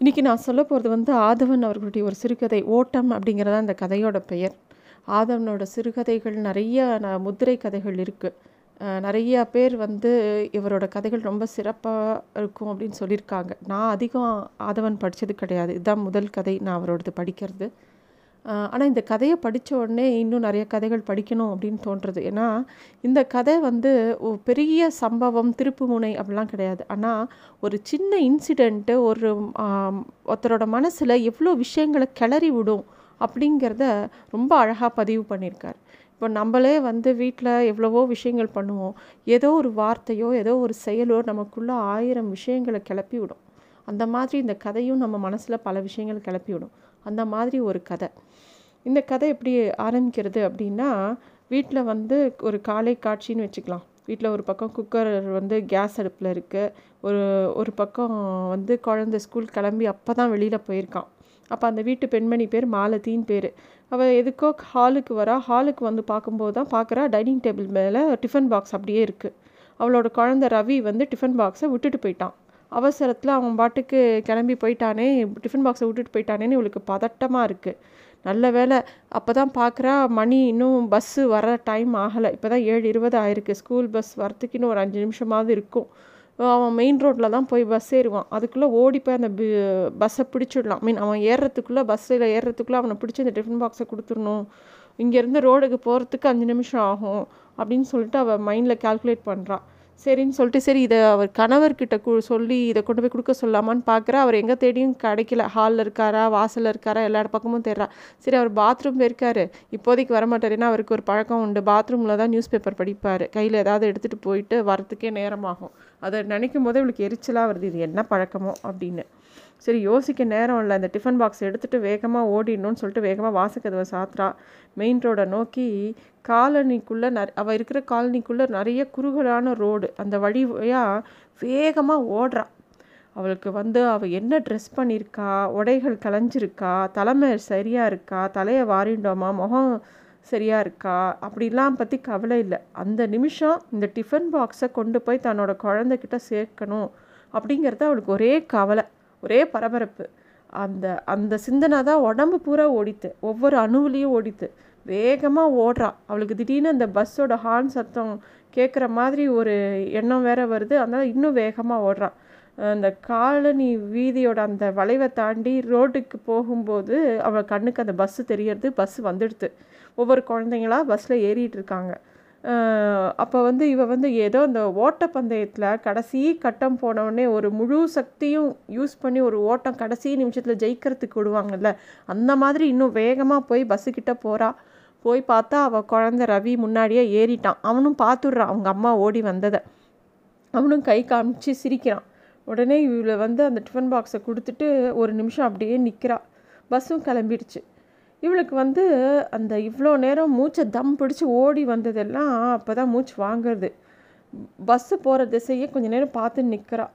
இன்றைக்கி நான் சொல்ல போகிறது வந்து ஆதவன் அவர்களுடைய ஒரு சிறுகதை ஓட்டம் அப்படிங்கிறதா அந்த கதையோட பெயர். ஆதவனோட சிறுகதைகள் நிறைய முதிரை கதைகள் இருக்குது நிறைய பேர் வந்து இவரோட கதைகள் ரொம்ப சிறப்பாக இருக்கும் அப்படின்னு சொல்லியிருக்காங்க. நான் அதிகம் ஆதவன் படித்தது கிடையாது. இதுதான் முதல் கதை நான் அவரோடது படிக்கிறது. ஆனால் இந்த கதையை படித்த உடனே இன்னும் நிறைய கதைகள் படிக்கணும் அப்படின்னு தோன்றுறது ஏன்னா இந்த கதை வந்து பெரிய சம்பவம் திருப்புமுனை அப்படிலாம் கிடையாது. ஆனால் ஒரு சின்ன இன்சிடெண்ட்டு ஒரு ஒருத்தரோட மனசில் எவ்வளோ விஷயங்களை கிளறி விடும் அப்படிங்கிறத ரொம்ப அழகாக பதிவு பண்ணியிருக்கார். இப்போ நம்மளே வந்து வீட்டில் எவ்வளவோ விஷயங்கள் பண்ணுவோம். ஏதோ ஒரு வார்த்தையோ ஏதோ ஒரு செயலோ நமக்குள்ளே ஆயிரம் விஷயங்களை கிளப்பி விடும். அந்த மாதிரி இந்த கதையும் நம்ம மனசில் பல விஷயங்கள் கிளப்பி விடும். அந்த மாதிரி ஒரு கதை. இந்த கதை எப்படி ஆரம்பிக்கிறது அப்படின்னா வீட்டில் வந்து ஒரு காலை காட்சின்னு வச்சுக்கலாம். வீட்டில் ஒரு பக்கம் குக்கர் வந்து கேஸ் அடுப்பில் இருக்குது ஒரு ஒரு பக்கம் வந்து குழந்தை ஸ்கூல் கிளம்பி அப்போ தான் வெளியில் போயிருக்கான். அப்போ அந்த வீட்டு பெண்மணி பேர் மாலதின்னு பேர். அவள் எதுக்கோ ஹாலுக்கு வரா. ஹாலுக்கு வந்து பார்க்கும்போது தான் பார்க்குறா டைனிங் டேபிள் மேலே டிஃபன் பாக்ஸ் அப்படியே இருக்குது அவளோட குழந்த ரவி வந்து டிஃபன் பாக்ஸை விட்டுட்டு போயிட்டான். அவசரத்தில் அவன் பாட்டுக்கு கிளம்பி போயிட்டானே டிஃபன் பாக்ஸை விட்டுட்டு போயிட்டானேன்னு இவளுக்கு பதட்டமாக இருக்குது நல்ல வேலை அப்போ தான் பார்க்குறா மணி இன்னும் பஸ்ஸு வர டைம் ஆகலை. இப்போ தான் ஏழு இருபது ஆயிருக்கு. ஸ்கூல் பஸ் வரத்துக்கு இன்னும் ஒரு அஞ்சு நிமிஷமாவது இருக்கும். அவன் மெயின் ரோட்டில் தான் போய் பஸ் ஏறுவான். அதுக்குள்ளே ஓடி போய் அந்த பஸ்ஸை பிடிச்சிடலாம். மீன் அவன் ஏறுறதுக்குள்ளே பஸ்ஸில் ஏறுறதுக்குள்ளே அவனை பிடிச்சி அந்த டிஃபன் பாக்ஸை கொடுத்துடணும். இங்கேருந்து ரோடுக்கு போகிறதுக்கு அஞ்சு நிமிஷம் ஆகும் அப்படின்னு சொல்லிட்டு அவள் மைண்டில் கால்குலேட் பண்ணுறான் சரின்னு சொல்லிட்டு சரி இதை அவர் கணவர்கிட்ட கு சொல்லி இதை கொண்டு போய் கொடுக்க சொல்லாமான்னு பார்க்குறா அவர் எங்கே தேடியும் கிடைக்கல. ஹாலில் இருக்காரா வாசலில் இருக்காரா எல்லா பக்கமும் தேடுறா. சரி அவர் பாத்ரூம் போயிருக்காரு. இப்போதைக்கு வரமாட்டார் ஏன்னா அவருக்கு ஒரு பழக்கம் உண்டு. பாத்ரூமில் தான் நியூஸ் பேப்பர் படிப்பார். கையில் ஏதாவது எடுத்துகிட்டு போயிட்டு வரத்துக்கே நேரமாகும். அதை நினைக்கும் போது இவளுக்கு எரிச்சலாக வருது. இது என்ன பழக்கமோ அப்படின்னு. சரி யோசிக்க நேரம் இல்லை. அந்த டிஃபன் பாக்ஸ் எடுத்துகிட்டு வேகமாக ஓடிடணும்னு சொல்லிட்டு வேகமாக வாசக்கதவை சாத்துறா. மெயின் ரோடை நோக்கி காலனிக்குள்ளே ந அவள் இருக்கிற காலனிக்குள்ளே நிறைய குறுகலான ரோடு அந்த வழியாக வேகமாக ஓடுறா. அவளுக்கு வந்து அவள் என்ன ட்ரெஸ் பண்ணியிருக்கா உடைகள் கலைஞ்சிருக்கா தலைமை சரியாக இருக்கா தலையை வாரிண்டோமா முகம் சரியாக இருக்கா அப்படிலாம் பற்றி கவலை இல்லை. அந்த நிமிஷம் இந்த டிஃபன் பாக்ஸை கொண்டு போய் தன்னோட குழந்தைகிட்ட சேர்க்கணும் அப்படிங்கிறது அவளுக்கு ஒரே கவலை. ஒரே பரபரப்பு. அந்த அந்த சிந்தனை தான் உடம்பு பூரா ஓடித்து ஒவ்வொரு அணுவிலையும் ஓடித்து வேகமாக ஓடுறா. அவளுக்கு திடீர்னு அந்த பஸ்ஸோட ஹார்ன் சத்தம் கேட்குற மாதிரி ஒரு எண்ணம் வேற வருது. அதனால் இன்னும் வேகமாக ஓடுறான் அந்த காலனி வீதியோட அந்த வளைவை தாண்டி ரோட்டுக்கு போகும்போது அவள் கண்ணுக்கு அந்த பஸ்ஸு தெரியறது பஸ்ஸு வந்துடுது ஒவ்வொரு குழந்தைங்களா பஸ்ஸில் ஏறிட்டு இருக்காங்க. அப்போ வந்து இவ வந்து ஏதோ அந்த ஓட்டப்பந்தயத்தில் கடைசி கட்டம் போனவுடனே ஒரு முழு சக்தியும் யூஸ் பண்ணி ஒரு ஓட்டம் கடைசி நிமிஷத்தில் ஜெயிக்கிறதுக்கு விடுவாங்கல்ல. அந்த மாதிரி இன்னும் வேகமாக போய் பஸ்ஸுக்கிட்ட போகிறா போய் பார்த்தா அவள் குழந்த ரவி முன்னாடியே ஏறிட்டான். அவனும் பார்த்துடுறான் அவங்க அம்மா ஓடி வந்ததை. அவனும் கை காமிச்சு சிரிக்கிறான். உடனே இவளை வந்து அந்த டிஃபன் பாக்ஸை கொடுத்துட்டு ஒரு நிமிஷம் அப்படியே நிற்கிறா பஸ்ஸும் கிளம்பிடுச்சு. இவளுக்கு வந்து அந்த இவ்வளோ நேரம் மூச்சை தம் பிடிச்சி ஓடி வந்ததெல்லாம் அப்போ தான் மூச்சு வாங்குறது. பஸ்ஸு போகிற திசையே கொஞ்ச நேரம் பார்த்து நிற்கிறா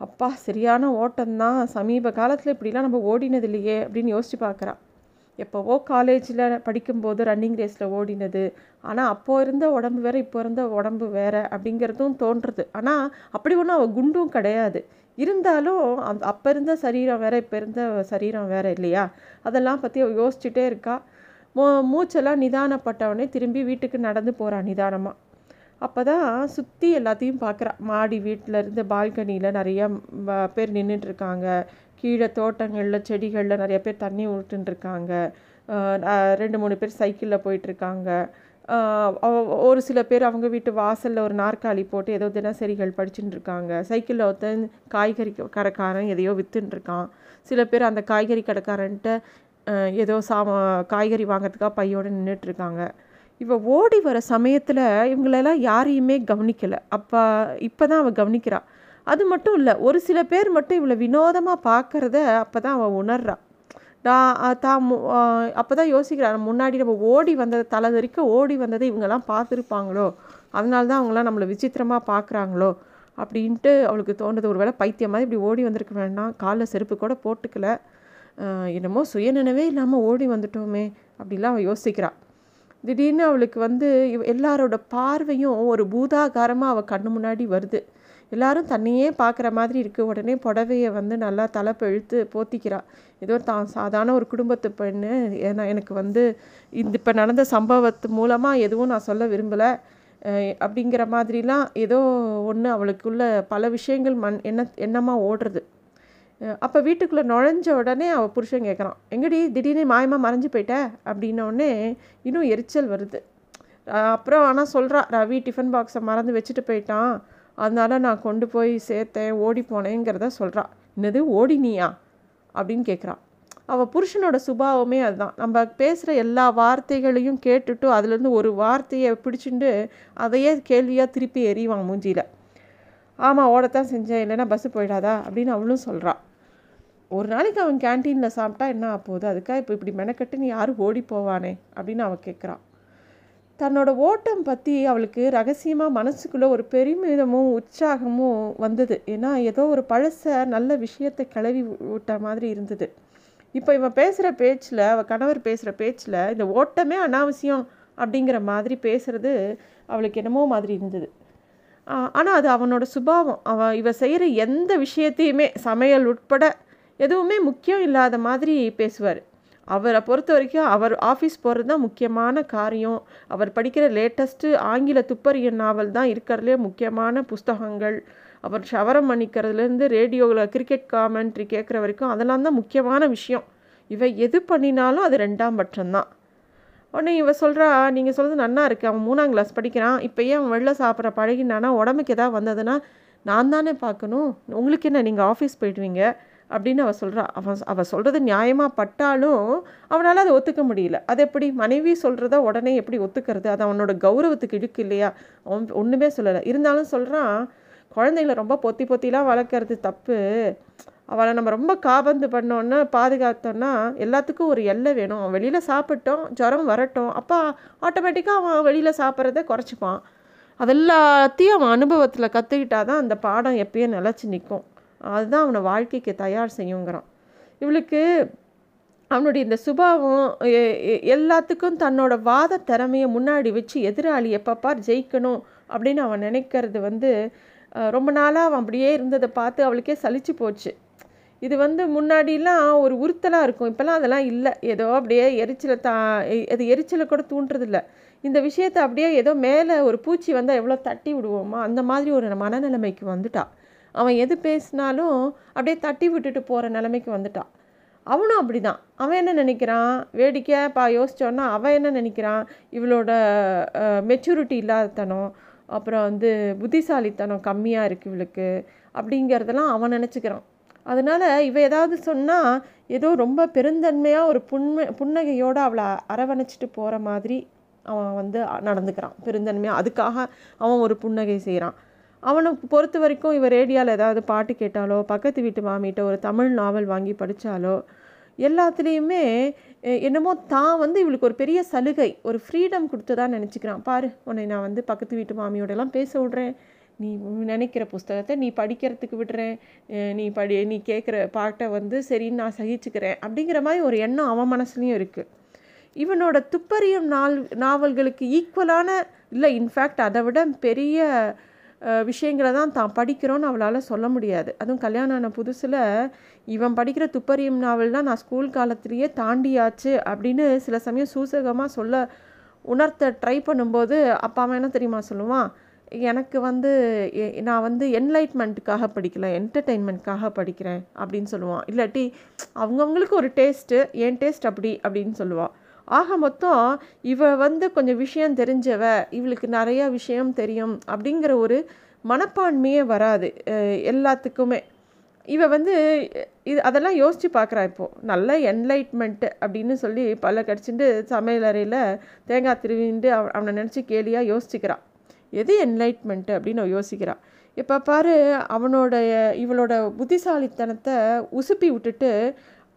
அப்பா சரியான ஓட்டம்தான். சமீப காலத்தில் இப்படிலாம் நம்ம ஓடினது இல்லையே அப்படின்னு யோசிச்சு பார்க்குறா. எப்போவோ காலேஜில் படிக்கும்போது ரன்னிங் ரேஸில் ஓடினது. ஆனால் அப்போ இருந்த உடம்பு வேற இப்போ இருந்த உடம்பு வேறு அப்படிங்கிறதும் தோன்றுறது ஆனால் அப்படி ஒன்றும் அவள் குண்டும் கிடையாது. இருந்தாலும் அந் அப்போ இருந்த சரீரம் வேற இப்போ இருந்த சரீரம் வேற இல்லையா? அதெல்லாம் பற்றி அவள் யோசிச்சுட்டே இருக்கா. மூ மூச்செல்லாம் நிதானப்பட்டவனே திரும்பி வீட்டுக்கு நடந்து போகிறான் நிதானமாக அப்போ தான் சுற்றி எல்லாத்தையும் பார்க்குறா மாடி வீட்டில் இருந்து பால்கனியில் நிறைய பேர் நின்றுட்டுருக்காங்க கீழே தோட்டங்களில் செடிகளில் நிறைய பேர் தண்ணி விட்டுருக்காங்க ரெண்டு மூணு பேர் சைக்கிளில் போயிட்டுருக்காங்க ஒரு சில பேர் அவங்க வீட்டு வாசலில் ஒரு நாற்காலி போட்டு ஏதோ தினசரிகள் படிச்சுட்டு இருக்காங்க சைக்கிளில் ஒருத்தன் காய்கறி கடைக்காரன் எதையோ வித்துன்னு இருக்கான் சில பேர் அந்த காய்கறி கடைக்காரன்ட்ட ஏதோ சாமா காய்கறி வாங்குறதுக்காக பையோடு நின்றுட்டு இருக்காங்க ஓடி வர சமயத்தில் இவங்களெல்லாம் யாரையுமே கவனிக்கலை. அப்போ இப்போ தான் அவள் கவனிக்கிறாள் அது மட்டும் இல்லை ஒரு சில பேர் மட்டும் இவளை வினோதமாக பார்க்குறத அப்போ தான் அவள் உணர்றான் நான் தான் அப்போ தான் யோசிக்கிறான் முன்னாடி நம்ம ஓடி வந்ததை தலை வரைக்கும் ஓடி வந்ததை இவங்கெல்லாம் பார்த்துருப்பாங்களோ? அதனால தான் அவங்களாம் நம்மளை விசித்திரமாக பார்க்குறாங்களோ அப்படின்ட்டு அவளுக்கு தோணுது ஒரு வேளை பைத்தியம் மாதிரி இப்படி ஓடி வந்திருக்க வேண்டாம் காலில் செருப்பு கூட போட்டுக்கல என்னமோ சுயநினைவே இல்லாமல் ஓடி வந்துட்டோமே அப்படிலாம் அவள் யோசிக்கிறாள் திடீர்னு அவளுக்கு வந்து எல்லாரோட பார்வையும் ஒரு பூதாகாரமாக அவள் கண்ணு முன்னாடி வருது. எல்லாரும் தன்னையே பார்க்குற மாதிரி இருக்குது உடனே புடவையை வந்து நல்லா தலைப்பு இழுத்து போத்திக்கிறா. ஏதோ தான் சாதாரண ஒரு குடும்பத்து பெண்ணு. ஏன்னா எனக்கு வந்து இந்த இப்போ நடந்த சம்பவத்து மூலமாக எதுவும் நான் சொல்ல விரும்பலை. அப்படிங்கிற மாதிரிலாம் ஏதோ ஒன்று அவளுக்குள்ள பல விஷயங்கள் மண் என்ன எண்ணமாக ஓடுறது. அப்போ வீட்டுக்குள்ளே நுழைஞ்ச உடனே அவள் புருஷன் கேட்குறான் எங்கடி திடீர்னு மாயமாக மறைஞ்சு போயிட்ட? அப்படின்னோடனே இன்னும் எரிச்சல் வருது. அப்புறம் ஆனால் சொல்கிறா ரவி டிஃபன் பாக்ஸை மறந்து வச்சுட்டு போயிட்டான். அதனால் நான் கொண்டு போய் சேர்த்தேன் ஓடி போனேங்கிறத சொல்கிறா என்னது ஓடினியா? அப்படின்னு கேட்குறான் அவள் புருஷனோட சுபாவமே அதுதான். நம்ம பேசுகிற எல்லா வார்த்தைகளையும் கேட்டுட்டு அதுலேருந்து ஒரு வார்த்தையை பிடிச்சிட்டு அதையே கேள்வியாக திருப்பி எறிவான் மூஞ்சியில். ஆமாம் ஓடத்தான் செஞ்சேன். இல்லைன்னா பஸ்ஸு போயிடாதா? அப்படின்னு அவளும் சொல்கிறா ஒரு நாளைக்கு அவன் கேன்டீனில் சாப்பிட்டா என்ன ஆகப்போகுது அதுக்காக இப்போ இப்படி மெனக்கட்டு நீ யாரும் ஓடி போவானே? அப்படின்னு அவன் கேட்குறான் தன்னோட ஓட்டம் பற்றி அவளுக்கு ரகசியமாக மனசுக்குள்ளே ஒரு பெருமிதமும் உற்சாகமும் வந்தது. ஏன்னா ஏதோ ஒரு பழச நல்ல விஷயத்தை கிளவி விட்ட மாதிரி இருந்தது. இப்போ இவன் பேசுகிற பேச்சில் அவள் கணவர் பேசுகிற பேச்சில் இந்த ஓட்டமே அனாவசியம் அப்படிங்கிற மாதிரி பேசுகிறது அவளுக்கு என்னமோ மாதிரி இருந்தது. ஆனால் அது அவனோட சுபாவம். அவன் இவ செய்கிற எந்த விஷயத்தையுமே சமையல் உட்பட எதுவுமே முக்கியம் இல்லாத மாதிரி பேசுவார். அவரை பொறுத்த வரைக்கும் அவர் ஆஃபீஸ் போகிறது தான் முக்கியமான காரியம். அவர் படிக்கிற லேட்டஸ்ட்டு ஆங்கில துப்பறிய நாவல் தான் இருக்கிறதுலே முக்கியமான புஸ்தகங்கள். அவர் ஷவரம் பண்ணிக்கிறதுலேருந்து ரேடியோவில் கிரிக்கெட் காமெண்ட்ரி கேட்குற வரைக்கும் அதெல்லாம் தான் முக்கியமான விஷயம். இவ எது பண்ணினாலும் அது ரெண்டாம் பட்சம்தான் உடனே இவ சொல்கிறா நீங்கள் சொல்கிறது நன்னா இருக்குது அவன் மூணாம் கிளாஸ் படிக்கிறான். இப்போ ஏன் அவன் வெளில சாப்பிட்ற பழகினானா? உடம்புக்கு எதாவது வந்ததுன்னா நான் தானே பார்க்கணும். உங்களுக்கு என்ன நீங்கள் ஆஃபீஸ் போயிடுவீங்க? அப்படின்னு அவள் சொல்கிறா அவன் அவள் சொல்கிறது நியாயமாக பட்டாலும் அவனால் அதை ஒத்துக்க முடியல. அது எப்படி? மனைவி சொல்கிறத உடனே எப்படி ஒத்துக்கிறது? அது அவனோட கௌரவத்துக்கு இழுக்கு இல்லையா? அவன் ஒன்றுமே சொல்லலை. இருந்தாலும் சொல்கிறான் குழந்தைங்கள ரொம்ப பொத்தி பொத்திலாம் வளர்க்குறது தப்பு. அவளை நம்ம ரொம்ப காபந்து பண்ணோன்னா பாதுகாத்தோன்னா எல்லாத்துக்கும் ஒரு எல்லை வேணும். அவன் வெளியில் சாப்பிட்டோம் ஜுரம் வரட்டும். அப்போ ஆட்டோமேட்டிக்காக அவன் வெளியில் சாப்பிட்றத குறைச்சிப்பான் அதெல்லாத்தையும் அவன் அனுபவத்தில் கற்றுக்கிட்டா தான் அந்த பாடம் எப்பயும் நிலச்சி நிற்கும் அதுதான் அவனை வாழ்க்கைக்கு தயார் செய்யுங்கிறான். இவளுக்கு அவனுடைய இந்த சுபாவம் எல்லாத்துக்கும் தன்னோட வாத திறமையை முன்னாடி வச்சு எதிராளி எப்பப்பார் ஜெயிக்கணும் அப்படின்னு அவன் நினைக்கிறது வந்து ரொம்ப நாளாக அவன் அப்படியே இருந்ததை பார்த்து அவளுக்கே சலிச்சு போச்சு. இது வந்து முன்னாடிலாம் ஒரு உறுத்தலாக இருக்கும். இப்போல்லாம் அதெல்லாம் இல்லை. ஏதோ அப்படியே எரிச்சலை தா எ- அது எரிச்சலை கூட தூண்டுறதில்ல. இந்த விஷயத்தை அப்படியே ஏதோ மேலே ஒரு பூச்சி வந்தால் எவ்வளோ தட்டி விடுவோமோ? அந்த மாதிரி ஒரு மனநிலைமைக்கு வந்துட்டா. அவன் எது பேசினாலும் அப்படியே தட்டி விட்டுட்டு போகிற நிலைமைக்கு வந்துட்டான். அவனும் அப்படிதான். அவன் என்ன நினைக்கிறான்? வேடிக்கை பா யோசிச்சோன்னா அவன் என்ன நினைக்கிறான்? இவளோட மெச்சூரிட்டி இல்லாதத்தனம் அப்புறம் வந்து புத்திசாலித்தனம் கம்மியாக இருக்குது இவளுக்கு அப்படிங்கிறதெல்லாம் அவன் நினச்சிக்கிறான். அதனால் இவள் ஏதாவது சொன்னால் ஏதோ ரொம்ப பெருந்தன்மையாக ஒரு புண்மை புன்னகையோடு அவளை அரவணைச்சிட்டு போகிற மாதிரி அவன் வந்து நடந்துக்கிறான். பெருந்தன்மையாக அதுக்காக அவன் ஒரு புன்னகை செய்கிறான் அவனை பொறுத்த வரைக்கும் இவன் ரேடியோவில் ஏதாவது பாட்டு கேட்டாலோ பக்கத்து வீட்டு மாமிகிட்ட ஒரு தமிழ் நாவல் வாங்கி படித்தாலோ எல்லாத்துலேயுமே என்னமோ தான் வந்து இவளுக்கு ஒரு பெரிய சலுகை ஒரு ஃப்ரீடம் கொடுத்ததா நினச்சிக்கிறான். பாரு உன்னை நான் வந்து பக்கத்து வீட்டு மாமியோடலாம் பேச விட்றேன். நீ நினைக்கிற புஸ்தகத்தை நீ படிக்கிறதுக்கு விடுறேன். நீ படி நீ கேட்குற பாட்டை வந்து சரின்னு நான் சகிச்சுக்கிறேன் அப்படிங்கிற மாதிரி ஒரு எண்ணம் அவன் மனசுலையும் இருக்குது இவனோட துப்பறியும் நாள் நாவல்களுக்கு ஈக்குவலான இல்லை இன்ஃபேக்ட் அதை விட பெரிய விஷயங்களை தான் தான் படிக்கிறோன்னு அவளால் சொல்ல முடியாது. அதுவும் கல்யாணம் ஆன புதுசில் இவன் படிக்கிற துப்பறியும் நாவல்னால் நான் ஸ்கூல் காலத்திலேயே தாண்டியாச்சு அப்படின்னு சில சமயம் சூசகமாக சொல்ல உணர்த்த ட்ரை பண்ணும்போது அப்பா அம்மா என்ன தெரியுமா சொல்லுவான்? எனக்கு வந்து எ- நான் வந்து என்லைட்மெண்ட்டுக்காக படிக்கல என்டர்டெயின்மெண்ட்காக படிக்கிறேன் அப்படின்னு சொல்லுவான். இல்லாட்டி அவங்கவுங்களுக்கு ஒரு டேஸ்ட்டு என் டேஸ்ட் அப்படி அப்படின்னு சொல்லுவான் ஆக மொத்தம் இவ வந்து கொஞ்சம் விஷயம் தெரிஞ்சவ இவளுக்கு நிறையா விஷயம் தெரியும் அப்படிங்கிற ஒரு மனப்பான்மையே வராது எல்லாத்துக்குமே. இவ வந்து இது அதெல்லாம் யோசித்து பார்க்குறா இப்போது நல்ல என்லைட்மெண்ட்டு அப்படின்னு சொல்லி பல்ல கடிச்சிட்டு சமையல் அறையில் தேங்காய் திருவிண்டு அவ அவனை நினச்சி கேலியாக யோசிச்சுக்கிறான் எது என்லைட்மெண்ட்டு அப்படின்னு அவ யோசிக்கிறான் இப்போ பாரு அவனோட இவளோட புத்திசாலித்தனத்தை உசுப்பி விட்டுட்டு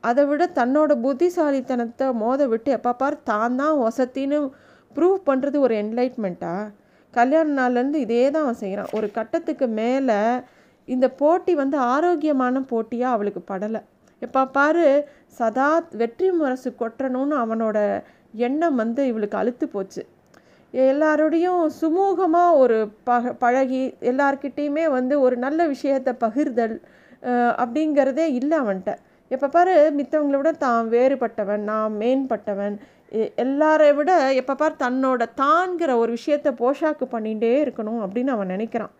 அதை விட தன்னோட புத்திசாலித்தனத்தை மோத விட்டு எப்போ பார் தான் தான் வசத்தின்னு ப்ரூவ் பண்ணுறது ஒரு என்லைட்மெண்ட்டா கல்யாண நாள்லேருந்து இதே தான் அவன் செய்கிறான் ஒரு கட்டத்துக்கு மேலே இந்த போட்டி வந்து ஆரோக்கியமான போட்டியாக அவளுக்கு படலை. எப்போ பாரு சதா வெற்றி முரசு கொட்டணும்னு அவனோட எண்ணம் வந்து இவளுக்கு அழுத்து போச்சு. எல்லாரோடையும் சுமூகமாக ஒரு பக பழகி எல்லார்கிட்டேயுமே வந்து ஒரு நல்ல விஷயத்தை பகிர்தல் அப்படிங்கிறதே இல்லை அவன்கிட்ட. எப்போ பாரு மித்தவங்களை விட தான் வேறுபட்டவன் நான் மேம்பட்டவன். எ- எல்லாரை விட எப்போ பார் தன்னோட தான்கிற ஒரு விஷயத்தை போஷாக்கு பண்ணிகிட்டே இருக்கணும் அப்படின்னு அவன் நினைக்கிறான்.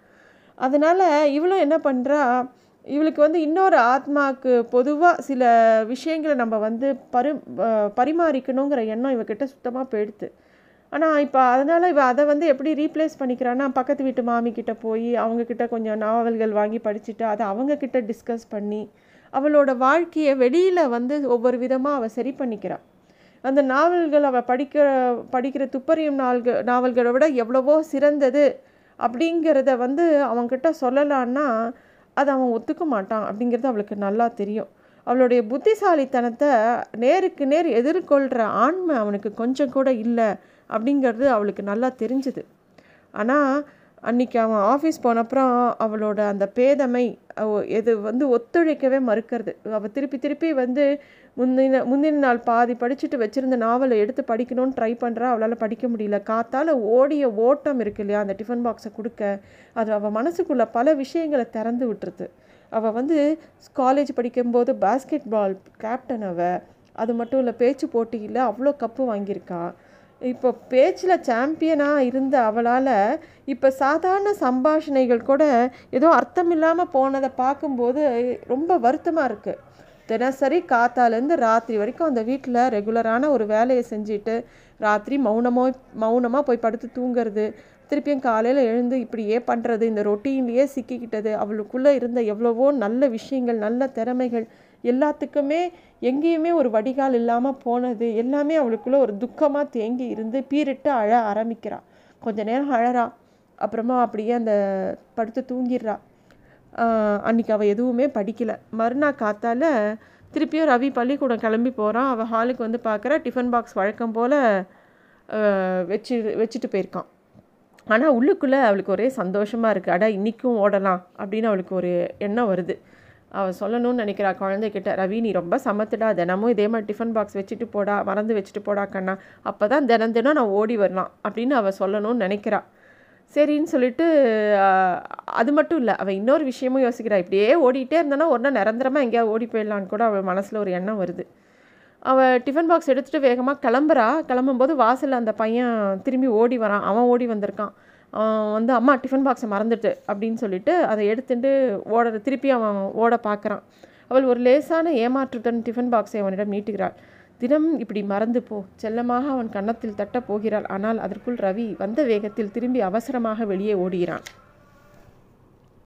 அதனால் இவளும் என்ன பண்ணுறா இவளுக்கு வந்து இன்னொரு ஆத்மாவுக்கு பொதுவாக சில விஷயங்களை நம்ம வந்து பரி பரிமாறிக்கணுங்கிற எண்ணம் இவக்கிட்ட சுத்தமாக போயிடுது ஆனால் இப்போ அதனால் இவள் அதை வந்து எப்படி ரீப்ளேஸ் பண்ணிக்கிறான்னா பக்கத்து வீட்டு மாமிக்கிட்ட போய் அவங்கக்கிட்ட கொஞ்சம் நாவல்கள் வாங்கி படிச்சுட்டு அதை அவங்கக்கிட்ட டிஸ்கஸ் பண்ணி அவளோட வாழ்க்கையை வெளியில் வந்து ஒவ்வொரு விதமாக அவள் சரி பண்ணிக்கிறாள் அந்த நாவல்கள் அவள் படிக்கிற படிக்கிற துப்பறியும் நாள்கள் நாவல்களை விட எவ்வளவோ சிறந்தது அப்படிங்கிறத வந்து அவன்கிட்ட சொல்லலான்னா அதை அவன் ஒத்துக்க மாட்டான் அப்படிங்கிறது அவளுக்கு நல்லா தெரியும். அவளுடைய புத்திசாலித்தனத்தை நேருக்கு நேர் எதிர்கொள்கிற ஆண்மை அவனுக்கு கொஞ்சம் கூட இல்லை அப்படிங்கிறது அவளுக்கு நல்லா தெரிஞ்சுது. ஆனால் அன்னைக்கு அவன் ஆஃபீஸ் போனப்புறம் அவளோட அந்த பேதமை எது வந்து ஒத்துழைக்கவே மறுக்கிறது. அவள் திருப்பி திருப்பி வந்து முந்தின முந்தின நாள் பாதி படிச்சுட்டு வச்சுருந்த நாவலை எடுத்து படிக்கணும்னு ட்ரை பண்ணுறா அவளால் படிக்க முடியல. காத்தால் ஓடிய ஓட்டம் இருக்கு இல்லையா அந்த டிஃபன் பாக்ஸை கொடுக்க அது அவள் மனசுக்குள்ளே பல விஷயங்களை திறந்து விட்டுருது. அவள் வந்து காலேஜ் படிக்கும்போது பாஸ்கெட் பால் கேப்டன் அவள் அது மட்டும் இல்லை பேச்சு போட்டியில் அவ்வளோ கப்பு வாங்கியிருக்காள் இப்போ பேச்சில் சாம்பியனாக இருந்த அவளால் இப்போ சாதாரண சம்பாஷணைகள் கூட ஏதோ அர்த்தமில்லாமல் போனதை பார்க்கும்போது ரொம்ப வருத்தமாக இருக்குது தினசரி காத்தாலேருந்து ராத்திரி வரைக்கும் அந்த வீட்டில் ரெகுலரான ஒரு வேலையை செஞ்சுட்டு ராத்திரி மௌனமாக மௌனமாக போய் படுத்து தூங்குறது திருப்பியும் காலையில் எழுந்து இப்படியே பண்ணுறது இந்த ரொட்டீன்லேயே சிக்கிக்கிட்டது அவளுக்குள்ளே இருந்த எவ்வளவோ நல்ல விஷயங்கள் நல்ல திறமைகள் எல்லாத்துக்குமே எங்கேயுமே ஒரு வடிகால் இல்லாமல் போனது. எல்லாமே அவளுக்குள்ளே ஒரு துக்கமாக தேங்கி இருந்து பீரிட்டு அழ ஆரம்பிக்கிறாள் கொஞ்ச நேரம் அழறா. அப்புறமா அப்படியே அந்த படுத்து தூங்கிடுறா. அன்றைக்கி அன்னைக்கு அவள் எதுவுமே படிக்கலை. மறுநாள் காத்தால் திருப்பியும் ரவி பள்ளிக்கூடம் கிளம்பி போகிறான் அவள் ஹாலுக்கு வந்து பார்க்குற டிஃபன் பாக்ஸ் வழக்கம் போல் வச்சு வச்சுட்டு போயிருக்கான். ஆனால் உள்ளுக்குள்ளே அவளுக்கு ஒரே சந்தோஷமாக இருக்குது அடா இன்றைக்கும் ஓடலாம் அப்படின்னு அவளுக்கு ஒரு எண்ணம் வருது. அவள் சொல்லணும்னு நினைக்கிறா குழந்தைகிட்ட ரவி நீ ரொம்ப சமத்துடா தினமும் இதே மாதிரி டிஃபன் பாக்ஸ் வச்சுட்டு போடா மறந்து வச்சுட்டு போடா கண்ணா அப்போ தான் தினம் தினம் நான் ஓடி வரலாம் அப்படின்னு அவள் சொல்லணும்னு நினைக்கிறா. சரின்னு சொல்லிட்டு அது மட்டும் இல்லை அவள் இன்னொரு விஷயமும் யோசிக்கிறா. இப்படியே ஓடிட்டே இருந்தோன்னா ஒரு நாள் நிரந்தரமாக எங்கேயாவது ஓடி போயிடலான்னு கூட அவள் மனசில் ஒரு எண்ணம் வருது. அவள் டிஃபன் பாக்ஸ் எடுத்துகிட்டு வேகமாக கிளம்புறா. கிளம்பும்போது வாசலில் அந்த பையன் திரும்பி ஓடி வரான். அவன் ஓடி வந்திருக்கான். வந்து அம்மா டிஃபன் பாக்ஸை மறந்துட்டு அப்படின்னு சொல்லிட்டு அதை எடுத்துட்டு ஓட திருப்பி அவன் ஓட பார்க்குறான். அவள் ஒரு லேசான ஏமாற்றத்துடன் டிஃபன் பாக்ஸை அவனிடம் நீட்டுகிறாள். தினம் இப்படி மறந்து போ. செல்லமாக அவன் கன்னத்தில் தட்டப் போகிறாள். ஆனால் அதற்குள் ரவி வந்த வேகத்தில் திரும்பி அவசரமாக வெளியே ஓடுகிறான்.